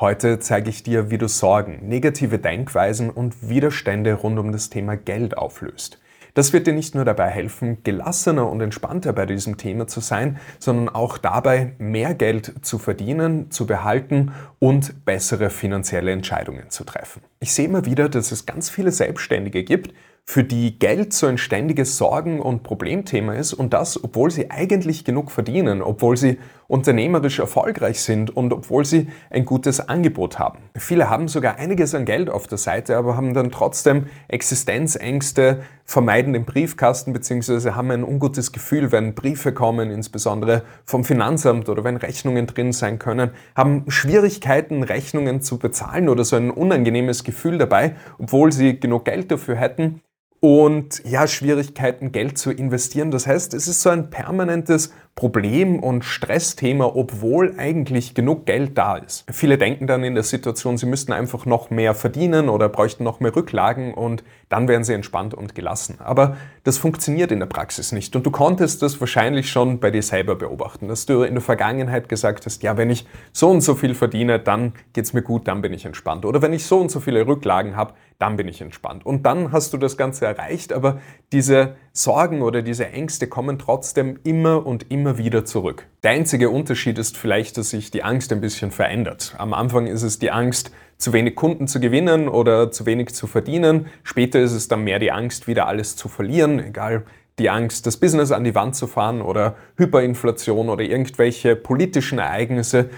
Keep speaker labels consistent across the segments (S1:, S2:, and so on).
S1: Heute zeige ich dir, wie du Sorgen, negative Denkweisen und Widerstände rund um das Thema Geld auflöst. Das wird dir nicht nur dabei helfen, gelassener und entspannter bei diesem Thema zu sein, sondern auch dabei, mehr Geld zu verdienen, zu behalten und bessere finanzielle Entscheidungen zu treffen. Ich sehe immer wieder, dass es ganz viele Selbstständige gibt, für die Geld so ein ständiges Sorgen- und Problemthema ist und das, obwohl sie eigentlich genug verdienen, obwohl sie unternehmerisch erfolgreich sind und obwohl sie ein gutes Angebot haben. Viele haben sogar einiges an Geld auf der Seite, aber haben dann trotzdem Existenzängste, vermeiden den Briefkasten bzw. haben ein ungutes Gefühl, wenn Briefe kommen, insbesondere vom Finanzamt oder wenn Rechnungen drin sein können, haben Schwierigkeiten, Rechnungen zu bezahlen oder so ein unangenehmes Gefühl dabei, obwohl sie genug Geld dafür hätten und ja, Schwierigkeiten, Geld zu investieren. Das heißt, es ist so ein permanentes Problem- und Stressthema, obwohl eigentlich genug Geld da ist. Viele denken dann in der Situation, sie müssten einfach noch mehr verdienen oder bräuchten noch mehr Rücklagen und dann wären sie entspannt und gelassen. Aber das funktioniert in der Praxis nicht. Und du konntest das wahrscheinlich schon bei dir selber beobachten, dass du in der Vergangenheit gesagt hast, ja, wenn ich so und so viel verdiene, dann geht's mir gut, dann bin ich entspannt. Oder wenn ich so und so viele Rücklagen habe, dann bin ich entspannt. Und dann hast du das Ganze erreicht, aber diese Sorgen oder diese Ängste kommen trotzdem immer und immer wieder zurück. Der einzige Unterschied ist vielleicht, dass sich die Angst ein bisschen verändert. Am Anfang ist es die Angst, zu wenig Kunden zu gewinnen oder zu wenig zu verdienen. Später ist es dann mehr die Angst, wieder alles zu verlieren, egal die Angst, das Business an die Wand zu fahren oder Hyperinflation oder irgendwelche politischen Ereignisse.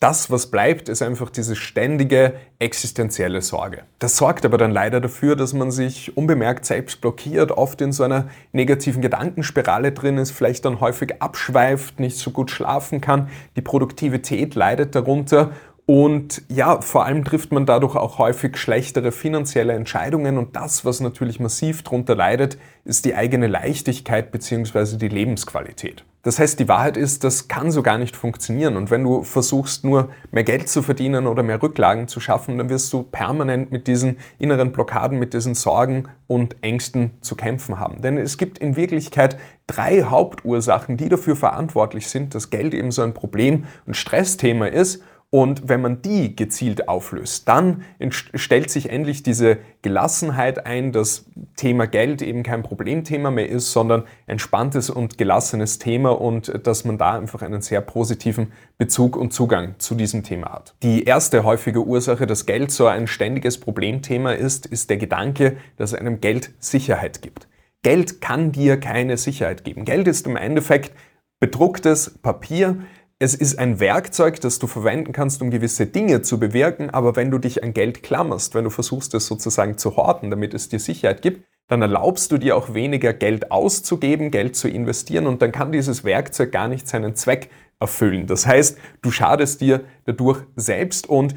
S1: Das, was bleibt, ist einfach diese ständige existenzielle Sorge. Das sorgt aber dann leider dafür, dass man sich unbemerkt selbst blockiert, oft in so einer negativen Gedankenspirale drin ist, vielleicht dann häufig abschweift, nicht so gut schlafen kann, die Produktivität leidet darunter und ja, vor allem trifft man dadurch auch häufig schlechtere finanzielle Entscheidungen und das, was natürlich massiv darunter leidet, ist die eigene Leichtigkeit bzw. die Lebensqualität. Das heißt, die Wahrheit ist, das kann so gar nicht funktionieren und wenn du versuchst nur mehr Geld zu verdienen oder mehr Rücklagen zu schaffen, dann wirst du permanent mit diesen inneren Blockaden, mit diesen Sorgen und Ängsten zu kämpfen haben. Denn es gibt in Wirklichkeit drei Hauptursachen, die dafür verantwortlich sind, dass Geld eben so ein Problem und Stressthema ist und wenn man die gezielt auflöst, dann stellt sich endlich diese Gelassenheit ein, dass Thema Geld eben kein Problemthema mehr ist, sondern entspanntes und gelassenes Thema und dass man da einfach einen sehr positiven Bezug und Zugang zu diesem Thema hat. Die erste häufige Ursache, dass Geld so ein ständiges Problemthema ist, ist der Gedanke, dass einem Geld Sicherheit gibt. Geld kann dir keine Sicherheit geben. Geld ist im Endeffekt bedrucktes Papier, es ist ein Werkzeug, das du verwenden kannst, um gewisse Dinge zu bewirken, aber wenn du dich an Geld klammerst, wenn du versuchst, es sozusagen zu horten, damit es dir Sicherheit gibt, dann erlaubst du dir auch weniger Geld auszugeben, Geld zu investieren und dann kann dieses Werkzeug gar nicht seinen Zweck erfüllen. Das heißt, du schadest dir dadurch selbst und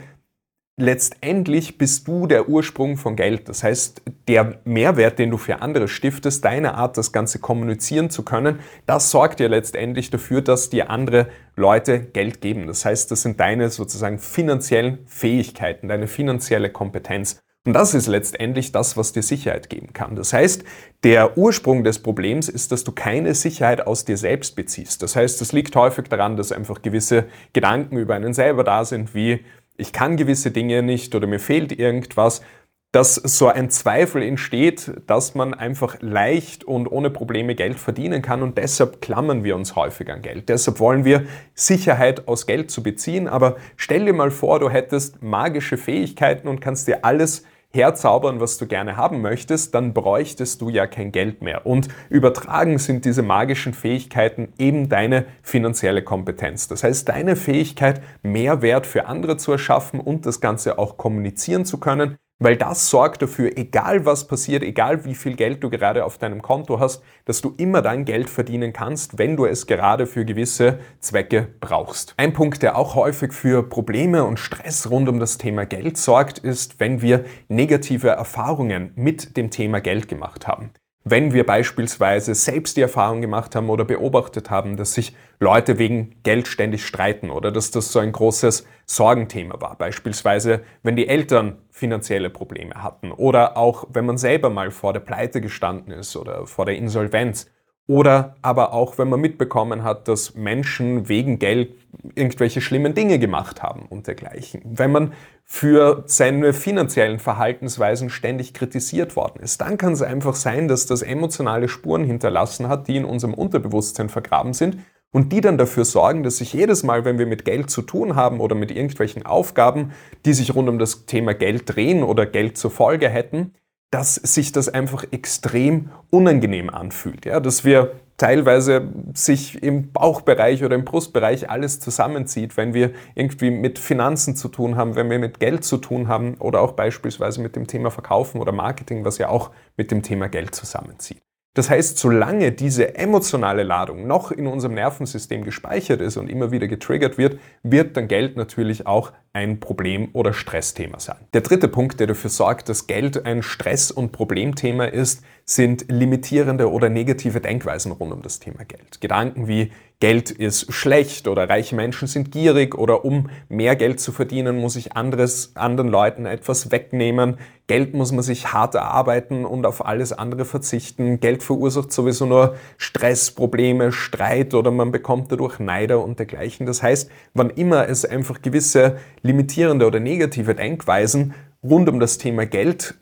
S1: letztendlich bist du der Ursprung von Geld. Das heißt, der Mehrwert, den du für andere stiftest, deine Art, das Ganze kommunizieren zu können, das sorgt ja letztendlich dafür, dass dir andere Leute Geld geben. Das heißt, das sind deine sozusagen finanziellen Fähigkeiten, deine finanzielle Kompetenz. Und das ist letztendlich das, was dir Sicherheit geben kann. Das heißt, der Ursprung des Problems ist, dass du keine Sicherheit aus dir selbst beziehst. Das heißt, es liegt häufig daran, dass einfach gewisse Gedanken über einen selber da sind, wie ich kann gewisse Dinge nicht oder mir fehlt irgendwas, dass so ein Zweifel entsteht, dass man einfach leicht und ohne Probleme Geld verdienen kann und deshalb klammern wir uns häufig an Geld. Deshalb wollen wir Sicherheit aus Geld zu beziehen, aber stell dir mal vor, du hättest magische Fähigkeiten und kannst dir alles herzaubern, was du gerne haben möchtest, dann bräuchtest du ja kein Geld mehr. Und übertragen sind diese magischen Fähigkeiten eben deine finanzielle Kompetenz. Das heißt, deine Fähigkeit, Mehrwert für andere zu erschaffen und das Ganze auch kommunizieren zu können, weil das sorgt dafür, egal was passiert, egal wie viel Geld du gerade auf deinem Konto hast, dass du immer dein Geld verdienen kannst, wenn du es gerade für gewisse Zwecke brauchst. Ein Punkt, der auch häufig für Probleme und Stress rund um das Thema Geld sorgt, ist, wenn wir negative Erfahrungen mit dem Thema Geld gemacht haben. Wenn wir beispielsweise selbst die Erfahrung gemacht haben oder beobachtet haben, dass sich Leute wegen Geld ständig streiten oder dass das so ein großes Sorgenthema war, beispielsweise wenn die Eltern finanzielle Probleme hatten oder auch wenn man selber mal vor der Pleite gestanden ist oder vor der Insolvenz Oder aber auch, wenn man mitbekommen hat, dass Menschen wegen Geld irgendwelche schlimmen Dinge gemacht haben und dergleichen. Wenn man für seine finanziellen Verhaltensweisen ständig kritisiert worden ist, dann kann es einfach sein, dass das emotionale Spuren hinterlassen hat, die in unserem Unterbewusstsein vergraben sind und die dann dafür sorgen, dass sich jedes Mal, wenn wir mit Geld zu tun haben oder mit irgendwelchen Aufgaben, die sich rund um das Thema Geld drehen oder Geld zur Folge hätten, dass sich das einfach extrem unangenehm anfühlt. Ja? Dass wir teilweise sich im Bauchbereich oder im Brustbereich alles zusammenzieht, wenn wir irgendwie mit Finanzen zu tun haben, wenn wir mit Geld zu tun haben oder auch beispielsweise mit dem Thema Verkaufen oder Marketing, was ja auch mit dem Thema Geld zusammenzieht. Das heißt, solange diese emotionale Ladung noch in unserem Nervensystem gespeichert ist und immer wieder getriggert wird, wird dann Geld natürlich auch ein Problem- oder Stressthema sein. Der dritte Punkt, der dafür sorgt, dass Geld ein Stress- und Problemthema ist, sind limitierende oder negative Denkweisen rund um das Thema Geld. Gedanken wie Geld ist schlecht oder reiche Menschen sind gierig oder um mehr Geld zu verdienen, muss ich anderes, anderen Leuten etwas wegnehmen. Geld muss man sich hart erarbeiten und auf alles andere verzichten. Geld verursacht sowieso nur Stress, Probleme, Streit oder man bekommt dadurch Neider und dergleichen. Das heißt, wann immer es einfach gewisse limitierende oder negative Denkweisen rund um das Thema Geld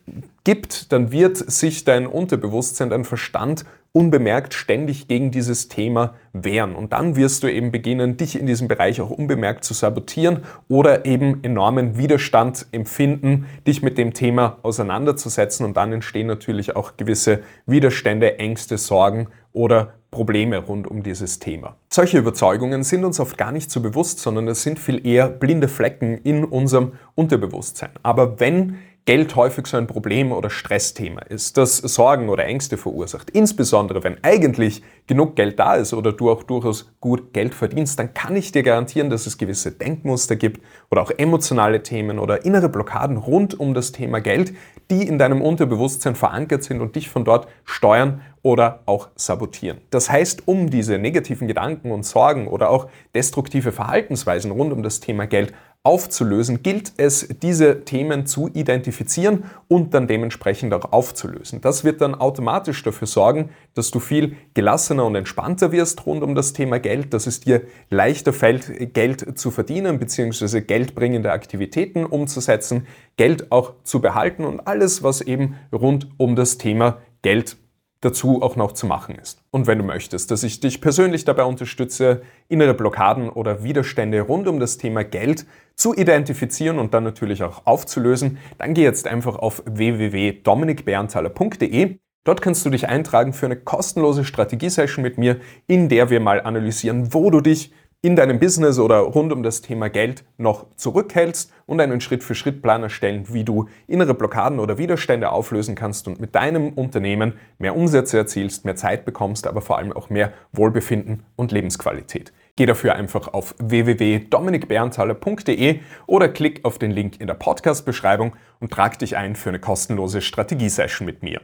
S1: gibt, dann wird sich dein Unterbewusstsein, dein Verstand unbemerkt ständig gegen dieses Thema wehren. Und dann wirst du eben beginnen, dich in diesem Bereich auch unbemerkt zu sabotieren oder eben enormen Widerstand empfinden, dich mit dem Thema auseinanderzusetzen. Und dann entstehen natürlich auch gewisse Widerstände, Ängste, Sorgen oder Probleme rund um dieses Thema. Solche Überzeugungen sind uns oft gar nicht so bewusst, sondern es sind viel eher blinde Flecken in unserem Unterbewusstsein. Aber wenn Geld häufig so ein Problem oder Stressthema ist, das Sorgen oder Ängste verursacht, insbesondere wenn eigentlich genug Geld da ist oder du auch durchaus gut Geld verdienst, dann kann ich dir garantieren, dass es gewisse Denkmuster gibt oder auch emotionale Themen oder innere Blockaden rund um das Thema Geld, die in deinem Unterbewusstsein verankert sind und dich von dort steuern oder auch sabotieren. Das heißt, um diese negativen Gedanken und Sorgen oder auch destruktive Verhaltensweisen rund um das Thema Geld aufzulösen, gilt es, diese Themen zu identifizieren und dann dementsprechend auch aufzulösen. Das wird dann automatisch dafür sorgen, dass du viel gelassener und entspannter wirst rund um das Thema Geld, dass es dir leichter fällt, Geld zu verdienen bzw. geldbringende Aktivitäten umzusetzen, Geld auch zu behalten und alles, was eben rund um das Thema Geld dazu auch noch zu machen ist. Und wenn du möchtest, dass ich dich persönlich dabei unterstütze, innere Blockaden oder Widerstände rund um das Thema Geld zu identifizieren und dann natürlich auch aufzulösen, dann geh jetzt einfach auf www.dominikberntaler.de. Dort kannst du dich eintragen für eine kostenlose Strategiesession mit mir, in der wir mal analysieren, wo du dich in deinem Business oder rund um das Thema Geld noch zurückhältst und einen Schritt-für-Schritt-Plan erstellen, wie du innere Blockaden oder Widerstände auflösen kannst und mit deinem Unternehmen mehr Umsätze erzielst, mehr Zeit bekommst, aber vor allem auch mehr Wohlbefinden und Lebensqualität. Geh dafür einfach auf www.dominikberntaler.de oder klick auf den Link in der Podcast-Beschreibung und trag dich ein für eine kostenlose Strategiesession mit mir.